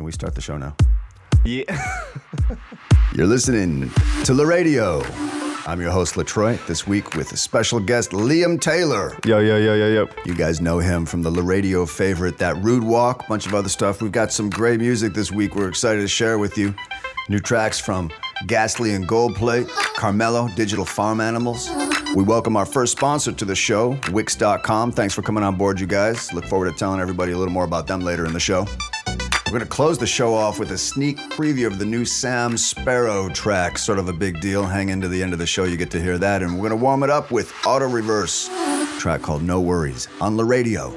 Can we start the show now? Yeah. You're listening to La Radio. I'm your host, Latroit, this week with a special guest, Lliam Taylor. yo, yo, yo, yo, yo. You guys know him from the La Radio favorite, That Rude Walk, bunch of other stuff. We've got some great music this week we're excited to share with you. New tracks from Ghastly and Goldplate, Kharmelo, Digital Farm Animals. We welcome our first sponsor to the show, Wix.com. Thanks for coming on board, you guys. Look forward to telling everybody a little more about them later in the show. We're going to close the show off with a sneak preview of the new Sam Sparro track, sort of a big deal. Hang into the end of the show, you get to hear that. And we're going to warm it up with Autoreverse, track called No Worries on the Radio.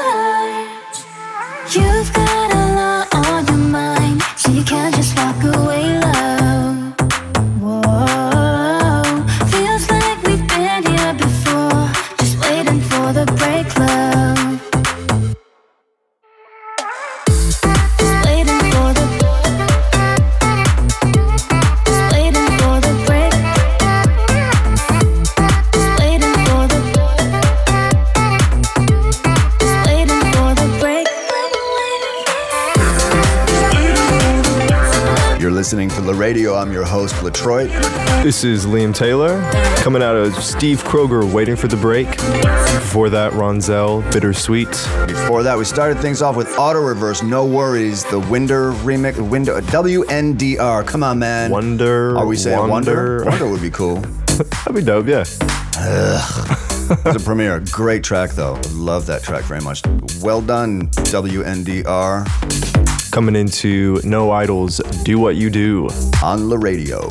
This is Lliam Taylor coming out of Steve Kroeger, Waiting for the Break. Before that, Ronzel, Bittersweet. Before that, we started things off with Autoreverse, No Worries, the Winder remix, Winder, WNDR. Come on, man. Wonder. Are we saying Wonder? Wonder would be cool. That'd be dope, yeah. It's a premiere. Great track, though. Love that track very much. Well done, WNDR. Coming into No Idols, Do What You Do. On the radio.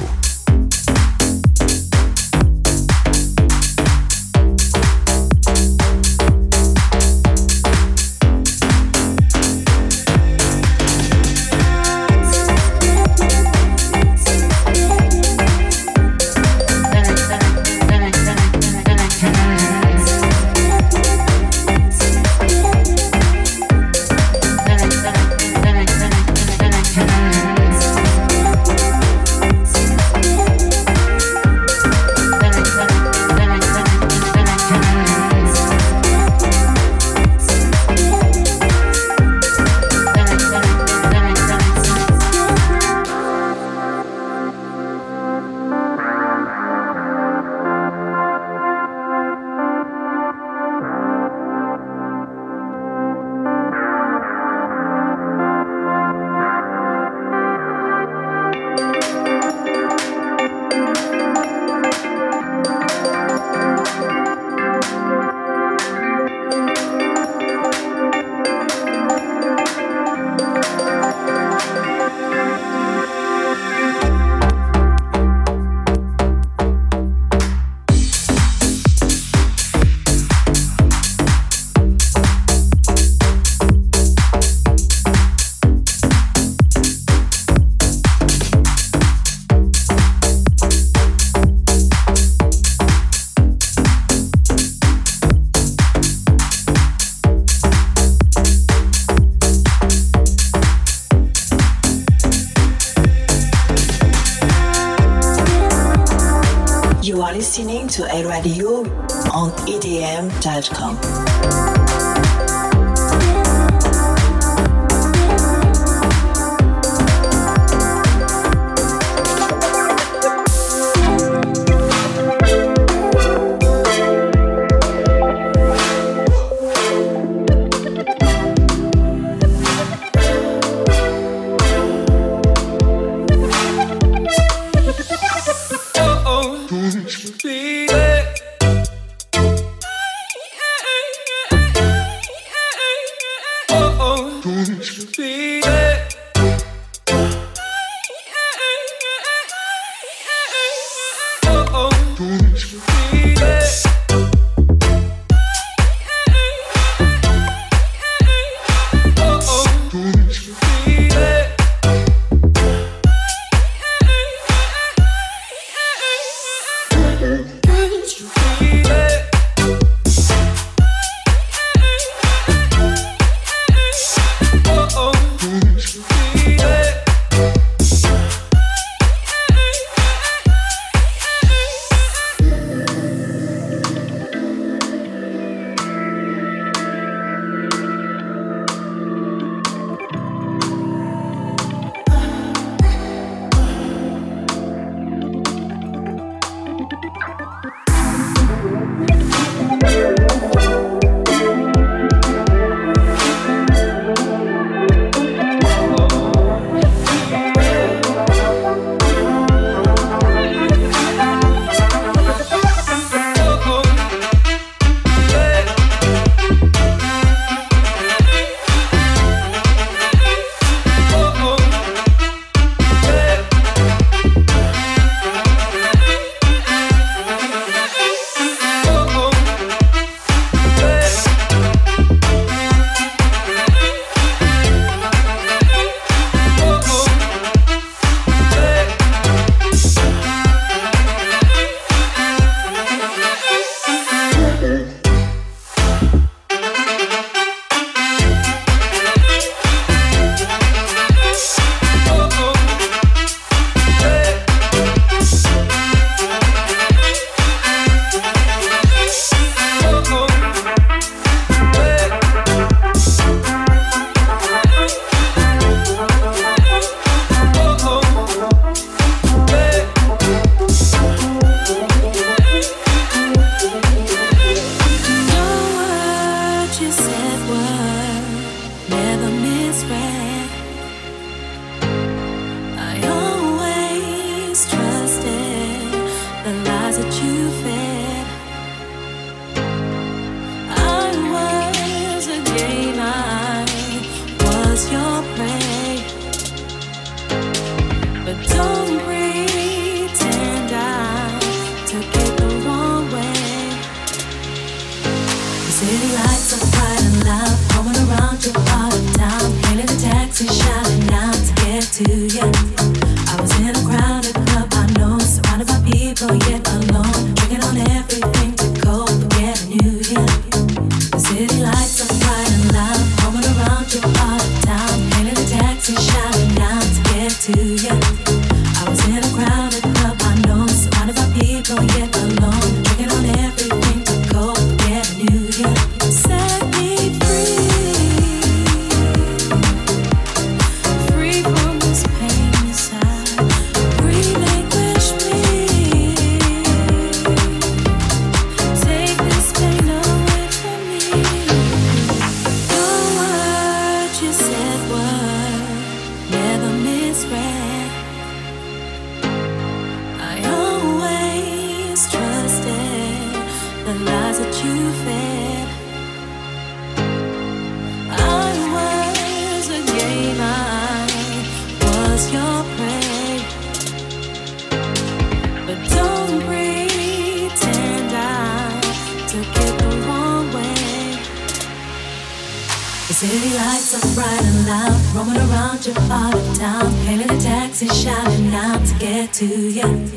City lights are bright and loud, roaming around your part of town, hailing a taxi, shouting out to get to you.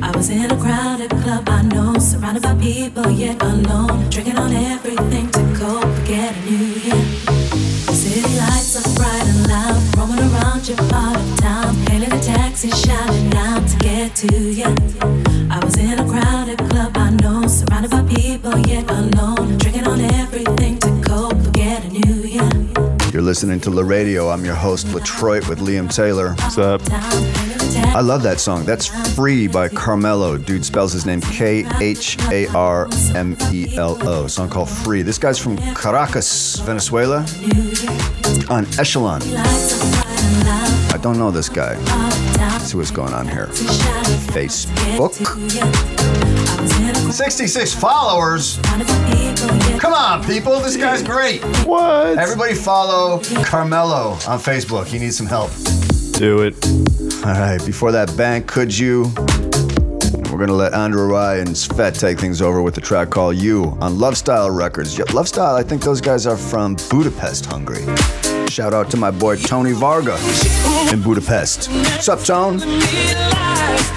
I was in a crowded club, I know, surrounded by people yet alone, drinking on everything to cope, get a new year. City lights are bright and loud, roaming around your part of town, hailing a taxi, shouting to you. I was in a crowded club, I know, surrounded by people, yet alone, drinking on everything to cope, forget a new year. You're listening to La Radio. I'm your host, Latroit, with Lliam Taylor. What's up? I love that song. That's Free by Kharmelo. Dude spells his name K H A R M E L O. Song called Free. This guy's from Caracas, Venezuela, on Echelon. I don't know this guy. Let's see what's going on here. Facebook. 66 followers. Come on, people. This guy's great. What? Everybody follow Kharmelo on Facebook. He needs some help. Do it. All right, before that, BAYNK, could you? We're gonna let Andrew Rai and Svet take things over with the track called "You" on Love Style Records. Love Style, I think those guys are from Budapest, Hungary. Shout out to my boy Tony Varga in Budapest. What's up, Tone?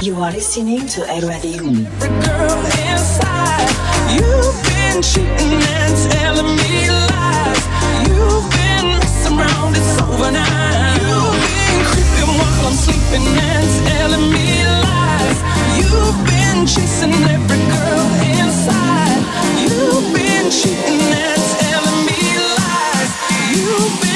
You are listening to Ed Radio. Hmm. girl inside. You've been cheating and telling me lies. You've been messing around, it's over now. You've been creeping while I'm sleeping and telling me lies. You've been chasing every girl inside. You've been cheating and telling me lies. You've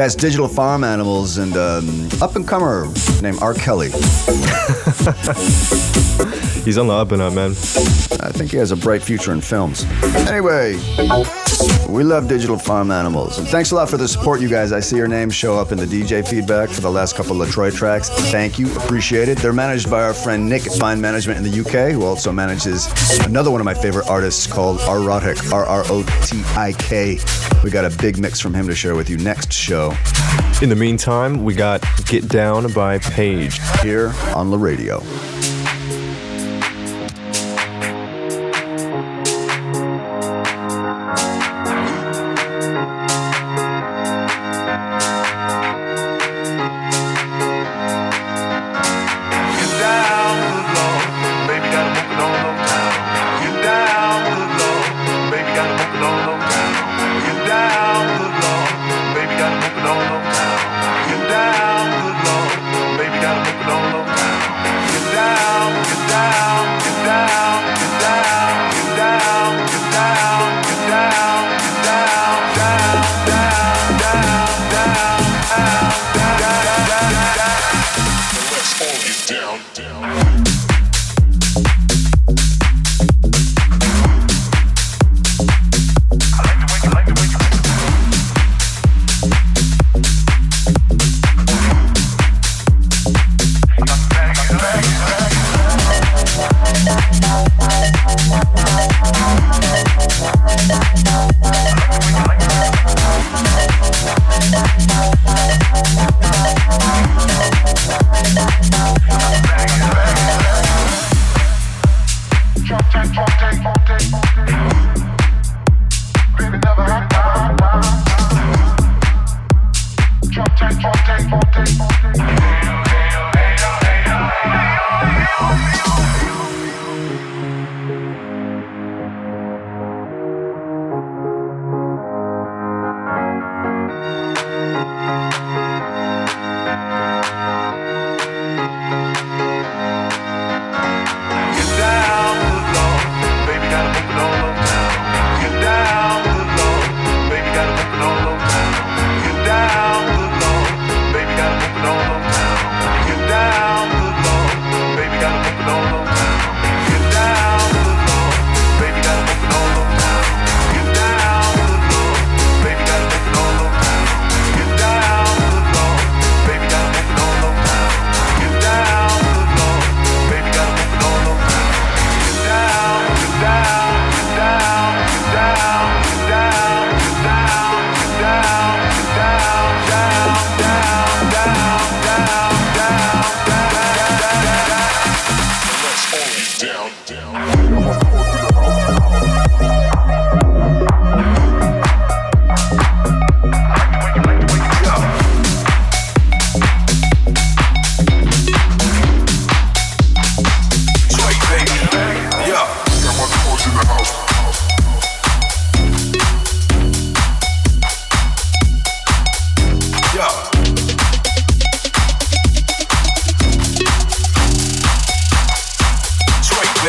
That's Digital Farm Animals and um, up and comer named R. Kelly. He's on the up and up, man. I think he has a bright future in films. Anyway, we love digital farm animals. And thanks a lot for the support, you guys. I see your names show up in the DJ feedback for the last couple of Troy tracks. Thank you. Appreciate it. They're managed by our friend Nick at Fine Management in the UK, who also manages another one of my favorite artists called Arrotic, R R O T I K. We got a big mix from him to share with you next show. In the meantime, we got Get Down by Paige here on the radio.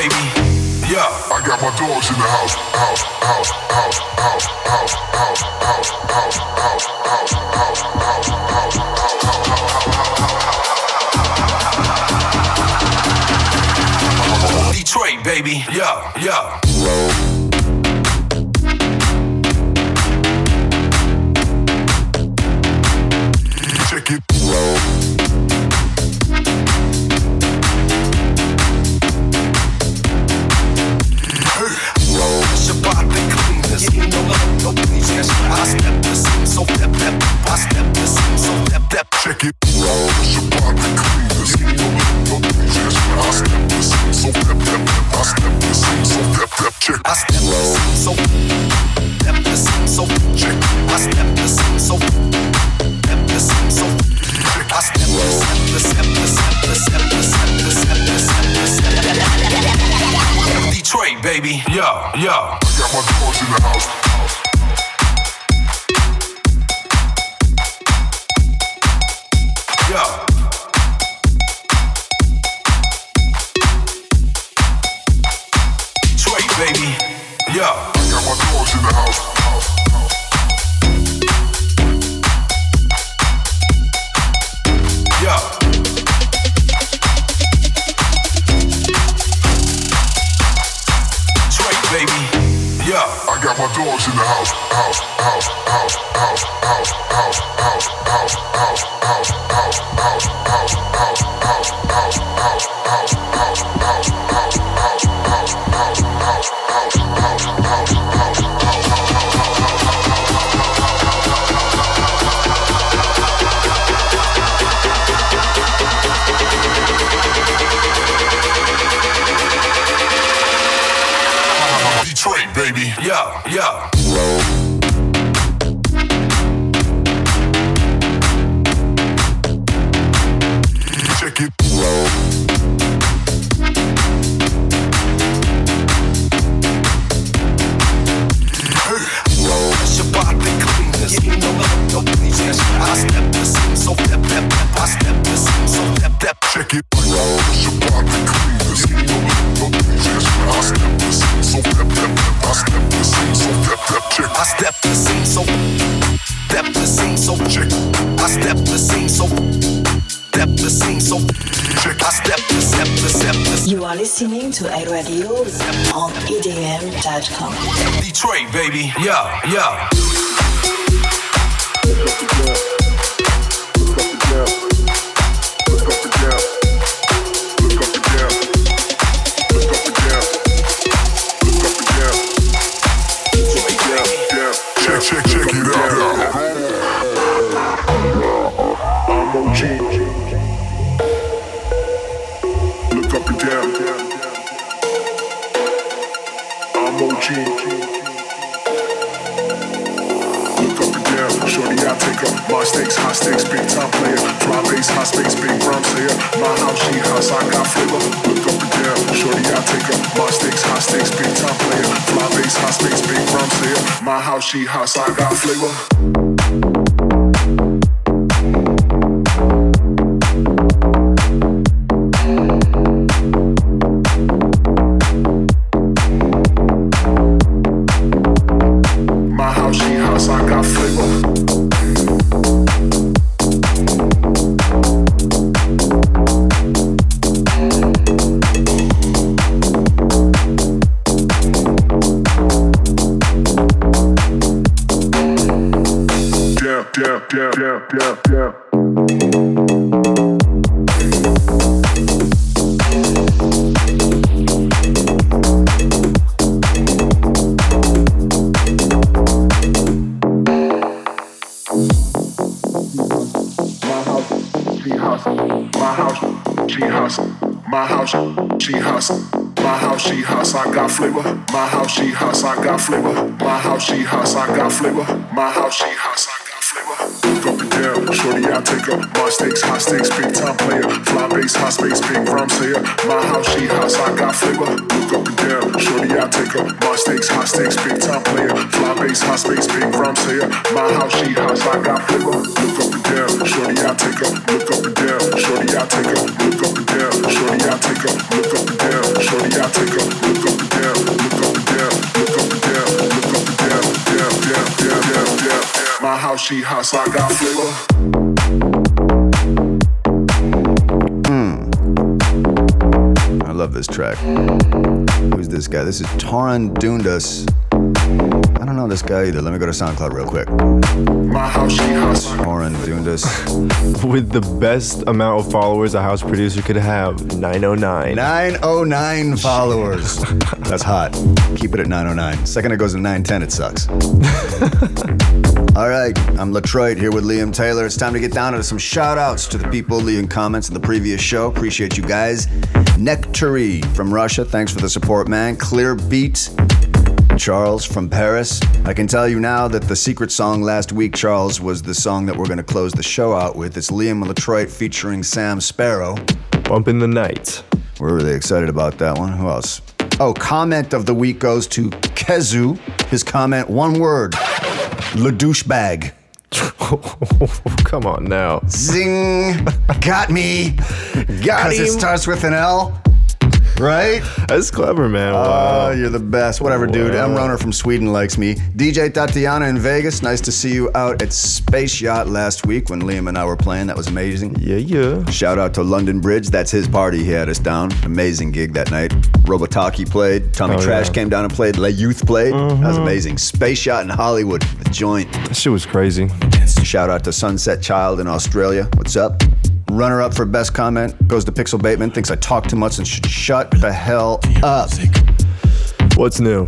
baby. Yeah. I got my dogs in the house, house, house, house, house, house, house, house, house, house, house, house, house, house, house, house, Detroit, baby. Yeah, yeah. Yeah. I got my girls in the house. yeah, yeah. to a radio on edm.com. Detroit, baby. Yeah, yeah. she hot, so I got flavor. flavor. My house, she house, I got flavor. My house, she house, I got flavor. My house, she house, I Shorty, I take her. Bar stakes, high stakes, big time player. Fly base, high space, big rhyme sayer. My house, she house, I got flavor. Look up and down. Shorty, I take her. Bar stakes, high stakes, big time player. Fly bass, high space, big rhyme sayer. My house, she house, I got flavor. Look up and down. Shorty, I take her. Look up and down. Shorty, I take her. Look up and down. Shorty, I take her. Look up and down. Shorty, I take her. Look up My house, she hot, so I got flavor. Hmm. Love this track. Who's this guy? This is Torin Dundas. I don't know this guy either. Let me go to SoundCloud real quick. My house, she hot, so I got Torin Dundas. With the best amount of followers a house producer could have, 909. 909 followers. That's hot. Keep it at 909. Second it goes to 910, it sucks. All right, I'm Latroit here with Lliam Taylor. It's time to get down to some shout outs to the people leaving comments in the previous show. Appreciate you guys. Nectary from Russia, thanks for the support, man. Clear Beat, Charles from Paris. I can tell you now that the secret song last week, Charles, was the song that we're going to close the show out with. It's Lliam Latroit featuring Sam Sparro. Bump in the night. We're really excited about that one. Who else? Oh, comment of the week goes to Kezu. His comment, one word. La douchebag. Come on now. Zing. Got me. Got Because it starts with an L. Right? That's clever, man. Oh, Wow. you're the best. Whatever, dude. M. Roner from Sweden likes me. DJ Tatiana in Vegas. Nice to see you out at Space Yacht last week when Lliam and I were playing. That was amazing. yeah, yeah. Shout out to London Bridge. That's his party. He had us down. Amazing gig that night. Robotaki played. Tommy Oh, Trash yeah. Mm-hmm. came down and played. La Youth played. That was amazing. Space Yacht in Hollywood. The joint. That shit was crazy. Shout out to Sunset Child in Australia. What's up? Runner up for best comment goes to Pixel Bateman. Thinks I talk too much and should shut the hell up. What's new?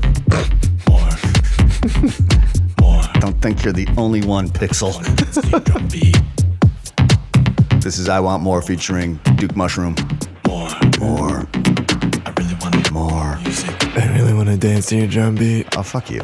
Don't think you're the only one, Pixel. this is I Want More featuring Duke Mushroom. More. More. I really want More. I really want to dance to your drum beat. Oh, fuck you.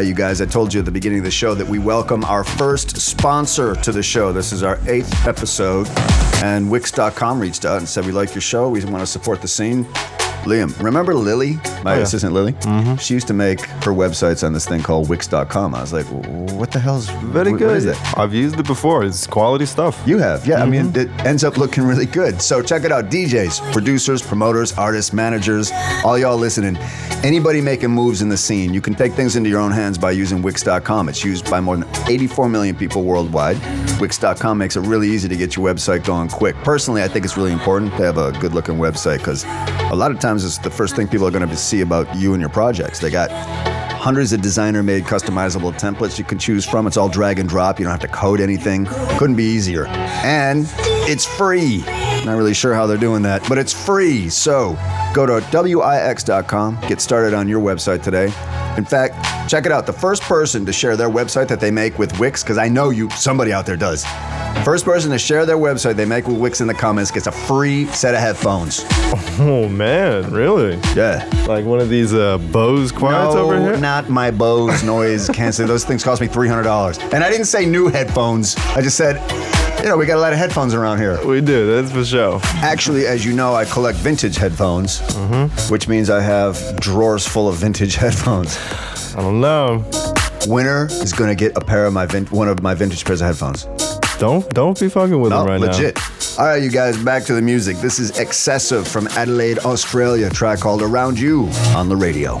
You guys, I told you at the beginning of the show that we welcome our first sponsor to the show. This is our eighth episode, and Wix.com reached out and said, We like your show. We want to support the scene. Lliam, remember Lily, my Oh, yeah. assistant Lily? Mm-hmm. She used to make her websites on this thing called Wix.com. I was like, What the hell's Very what- good. What is that? I've used it before. It's quality stuff. You have, yeah. I mean, it ends up looking really good. So check it out. DJs, producers, promoters, artists, managers, all y'all listening. Anybody making moves in the scene, you can take things into your own hands by using Wix.com. It's used by more than 84 million people worldwide. Wix.com makes it really easy to get your website going quick. Personally, I think it's really important to have a good looking website because a lot of times it's the first thing people are going to see about you and your projects. They got hundreds of designer made customizable templates you can choose from. It's all drag and drop. You don't have to code anything. Couldn't be easier. And it's free. Not really sure how they're doing that, but it's free. So go to wix.com, get started on your website today. In fact, check it out. The first person to share their website that they make with Wix, because I know you somebody out there does. First person to share their website they make with Wix in the comments gets a free set of headphones. Oh man, really? Yeah. Like one of these uh, Bose quiets no, over here? not my Bose noise canceling. Those things cost me three hundred dollars, and I didn't say new headphones. I just said, you know, we got a lot of headphones around here. We do. That's for sure. Actually, as you know, I collect vintage headphones, Mm-hmm. which means I have drawers full of vintage headphones. I don't know. Winner is gonna get a pair of my vin- one of my vintage pairs of headphones. Don't don't be fucking with No, them right now. legit. All right, you guys, back to the music. This is Xessiv from Adelaide, Australia. Track called Around You on the radio.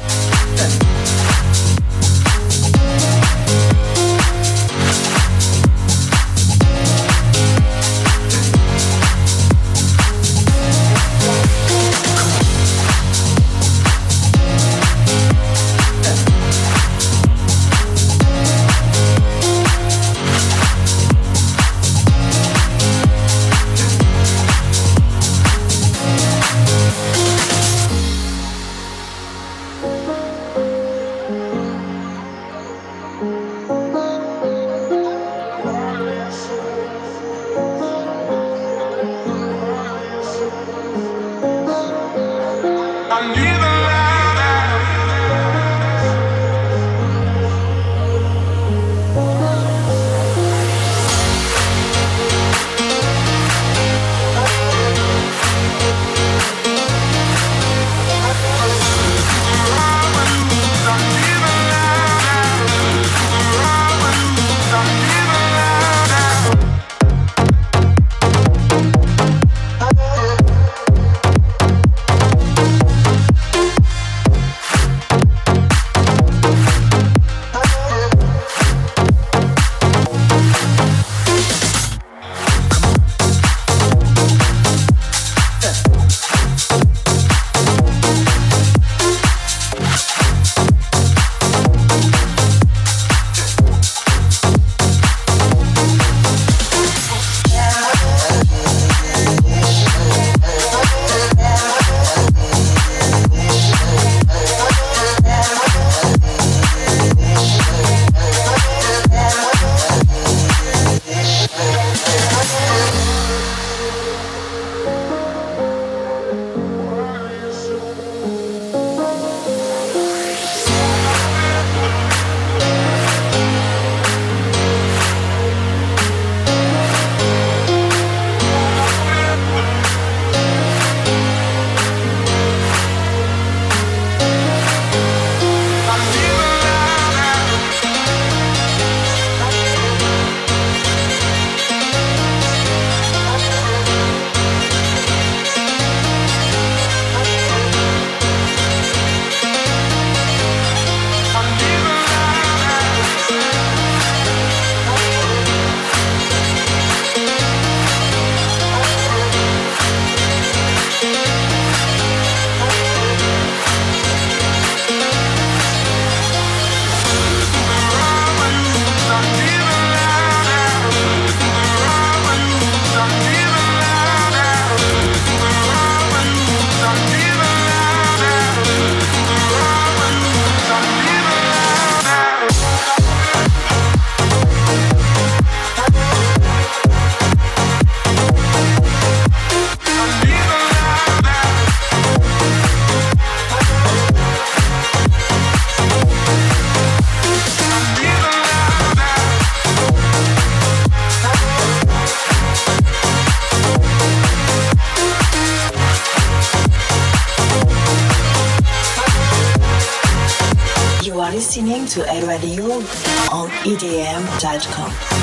edm.com.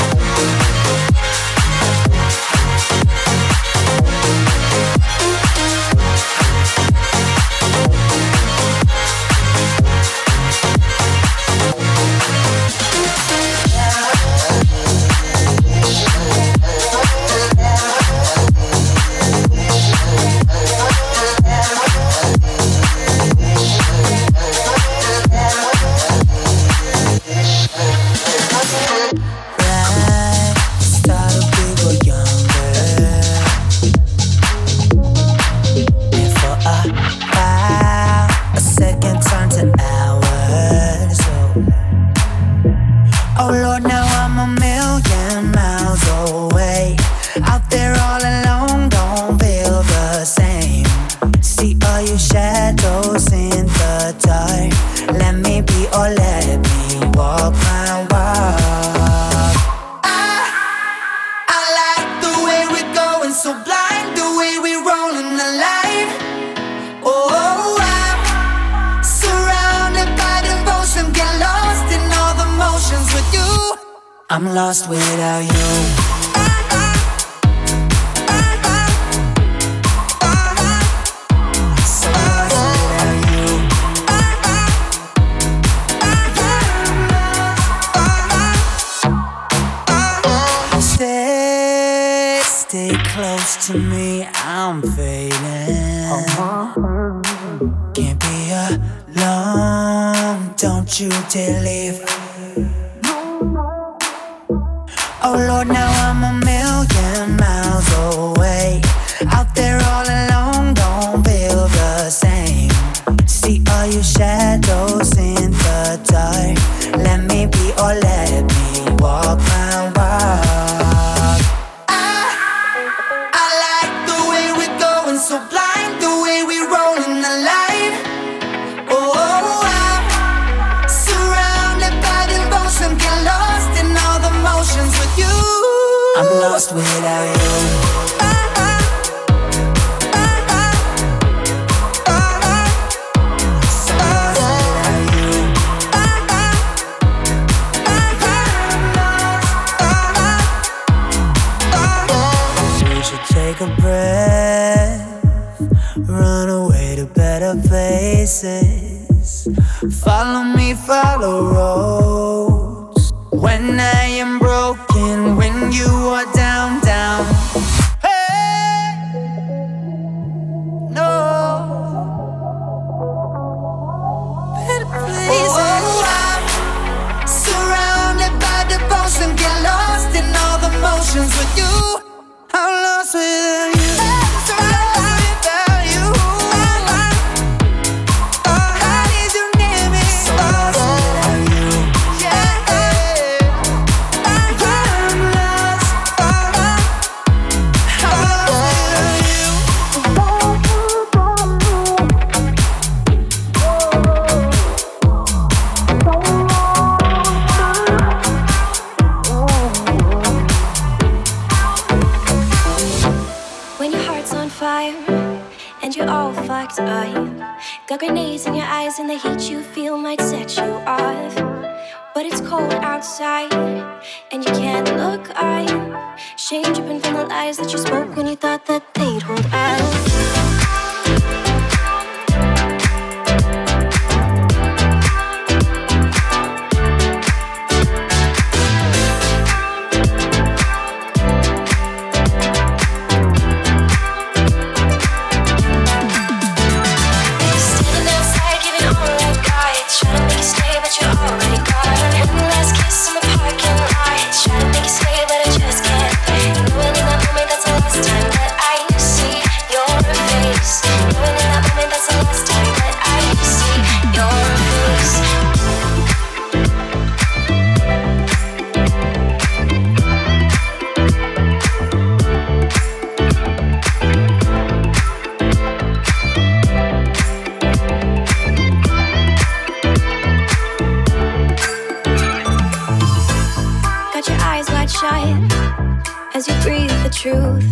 close to me, I'm fading. Can't be alone, don't you dare leave. Oh Lord, now I'm a Got grenades in your eyes, and the heat you feel might set you off. But it's cold outside, and you can't look. I shame dripping from the lies that you spoke when you thought that they'd hold out. truth.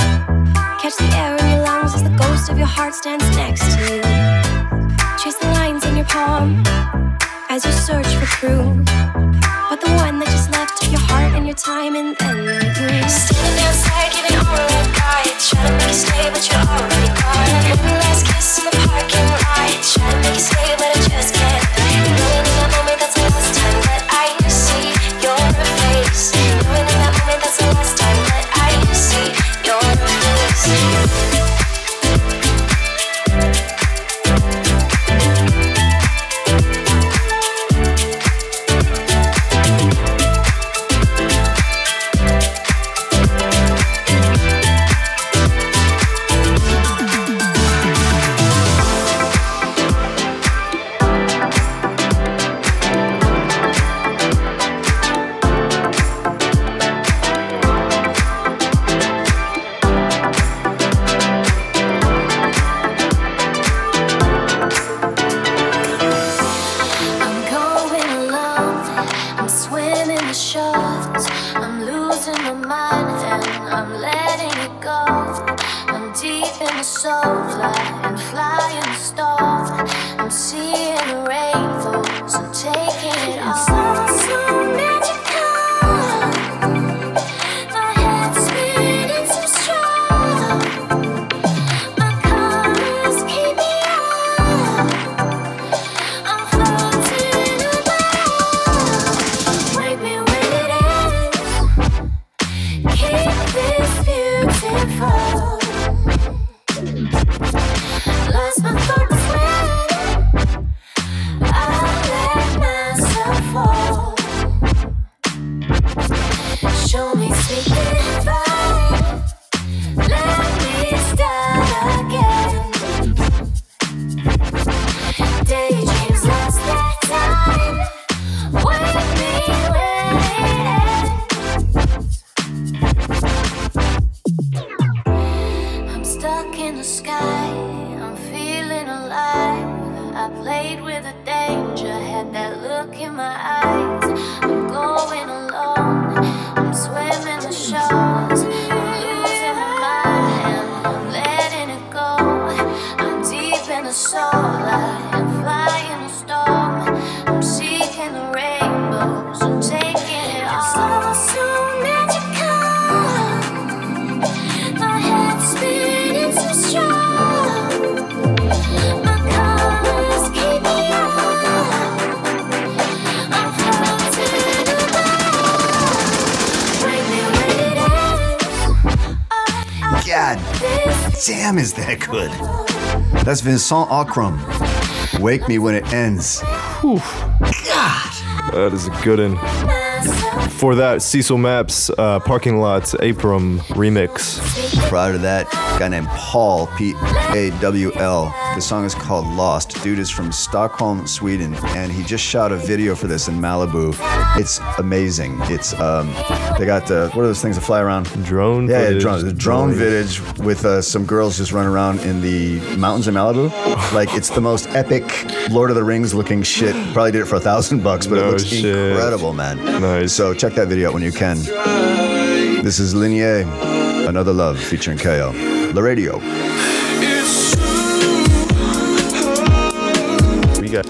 In the soul. I'm flying the storm. I'm seeking the rainbows. I'm taking it all. So, so magical. My head's spinning so strong. My colors keep me on. I'm floating above. Wake me when it. God damn, is that good? That's Vincent Achram. Wake me when it ends. That is a good one. For that, Ciele Mapps uh, Parking Lots Abram remix. Prior to that, a guy named Pawl, P A W L. The song is called Lost. Dude is from Stockholm, Sweden, and he just shot a video for this in Malibu. It's amazing. It's um, they got the what are those things that fly around? Drone Yeah, yeah drone, the drone footage with uh, some girls just running around in the mountains in Malibu. Like it's the most epic Lord of the Rings looking shit. Probably did it for a thousand bucks, but it looks shit. incredible, man. Nice. So check that video out when you can. This is Linier, Another Love featuring Cayo. La Radio. We got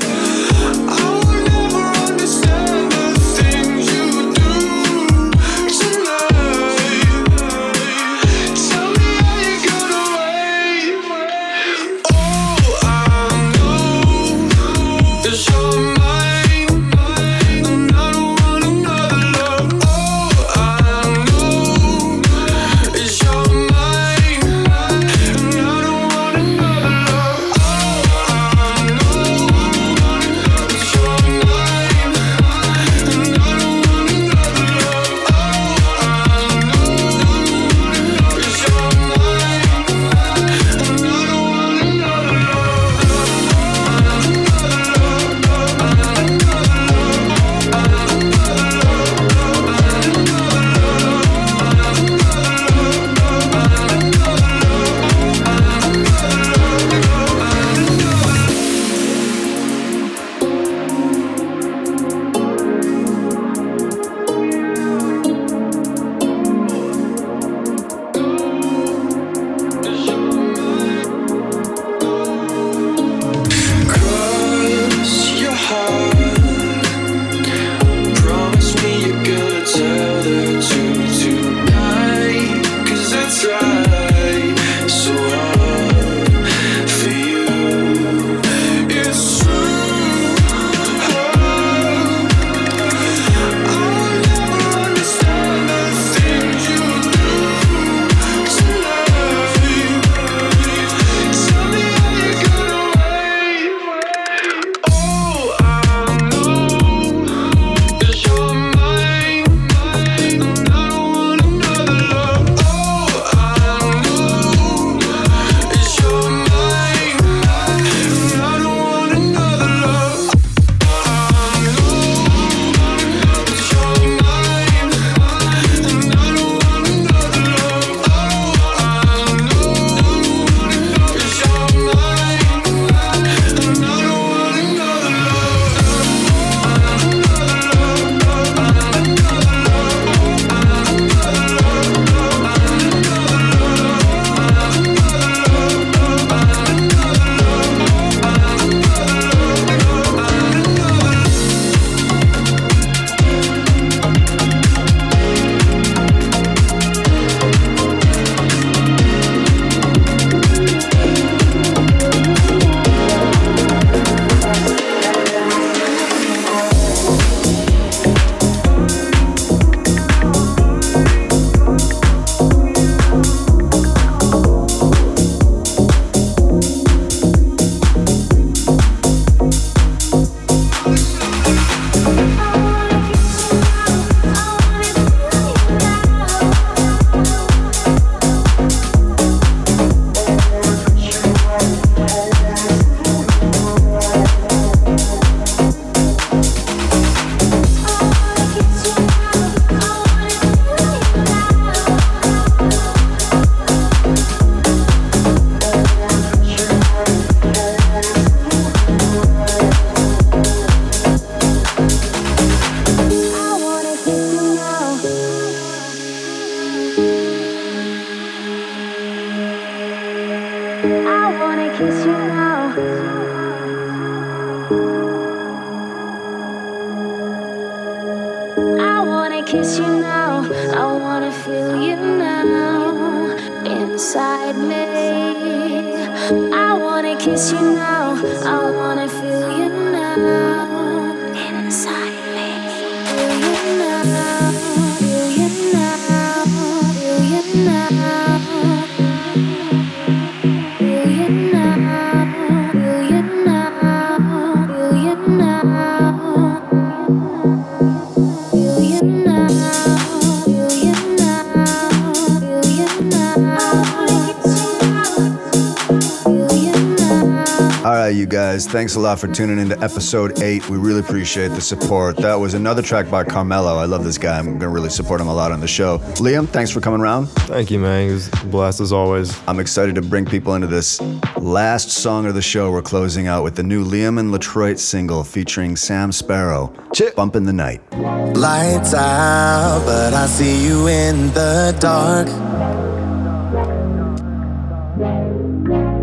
thanks a lot for tuning into episode eight. We really appreciate the support. That was another track by Kharmelo. I love this guy. I'm going to really support him a lot on the show. Lliam, thanks for coming around. Thank you, man. It was a blast as always. I'm excited to bring people into this last song of the show. We're closing out with the new Lliam and Latroit single featuring Sam Sparro, Bump in the Night. Lights out, but I see you in the dark.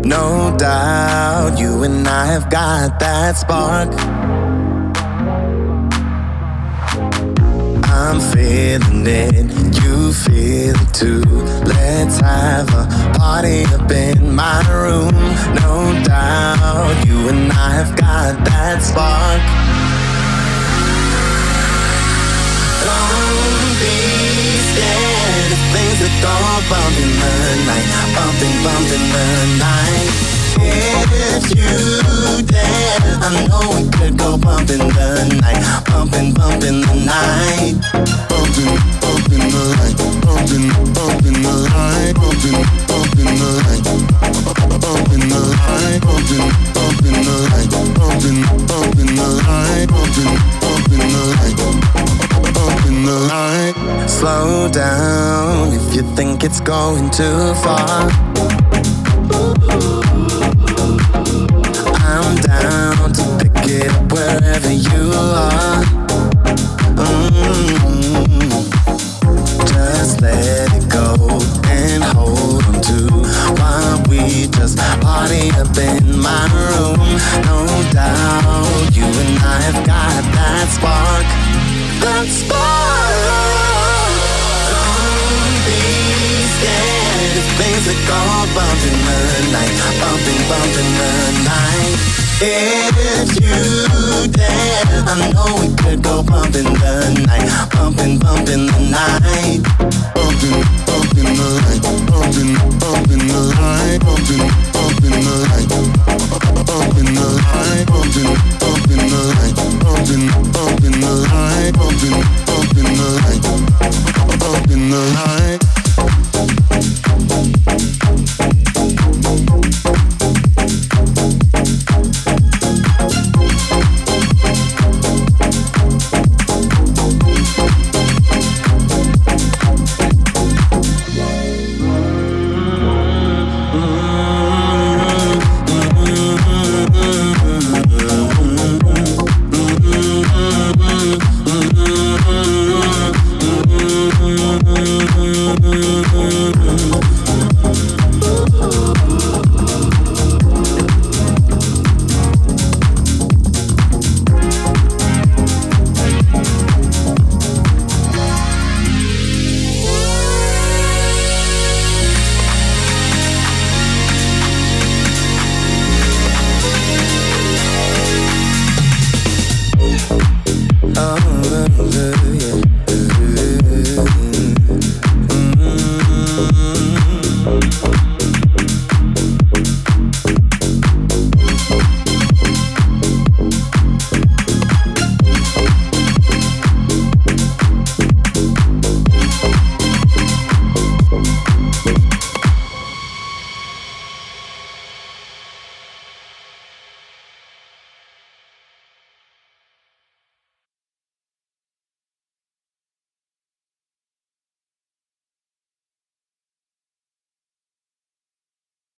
No doubt, you and I have got that spark. I'm feeling it, you feel it too. Let's have a party up in my room. No doubt, you and I have got that spark. Don't be scared of things that go bump in the night, bumping, bump in the night. If you dare, I know we could go bump in the night, bumping, bump in the night, bumping, bump in the night, bumping, bump in the night, bumping, bump in the night, bump in the night, bumping, bump in the night, bumping, bump in the night, bumping, bump in the night in the night. Slow down if you think it's going too far. I'm down to pick it up wherever you are. Mm. Just let it go and hold on to while we just party up in my room. No doubt, you and I have got that spark. Things that bump in the night, bumping, bumping the night. If you I know we could go the night, bumping, bumping the night, bumping, bumping the night, bumping, bumping the night, bumping, bumping the night, bumping bumping, the night, bumping, bumping the night, bumping, bumping the night.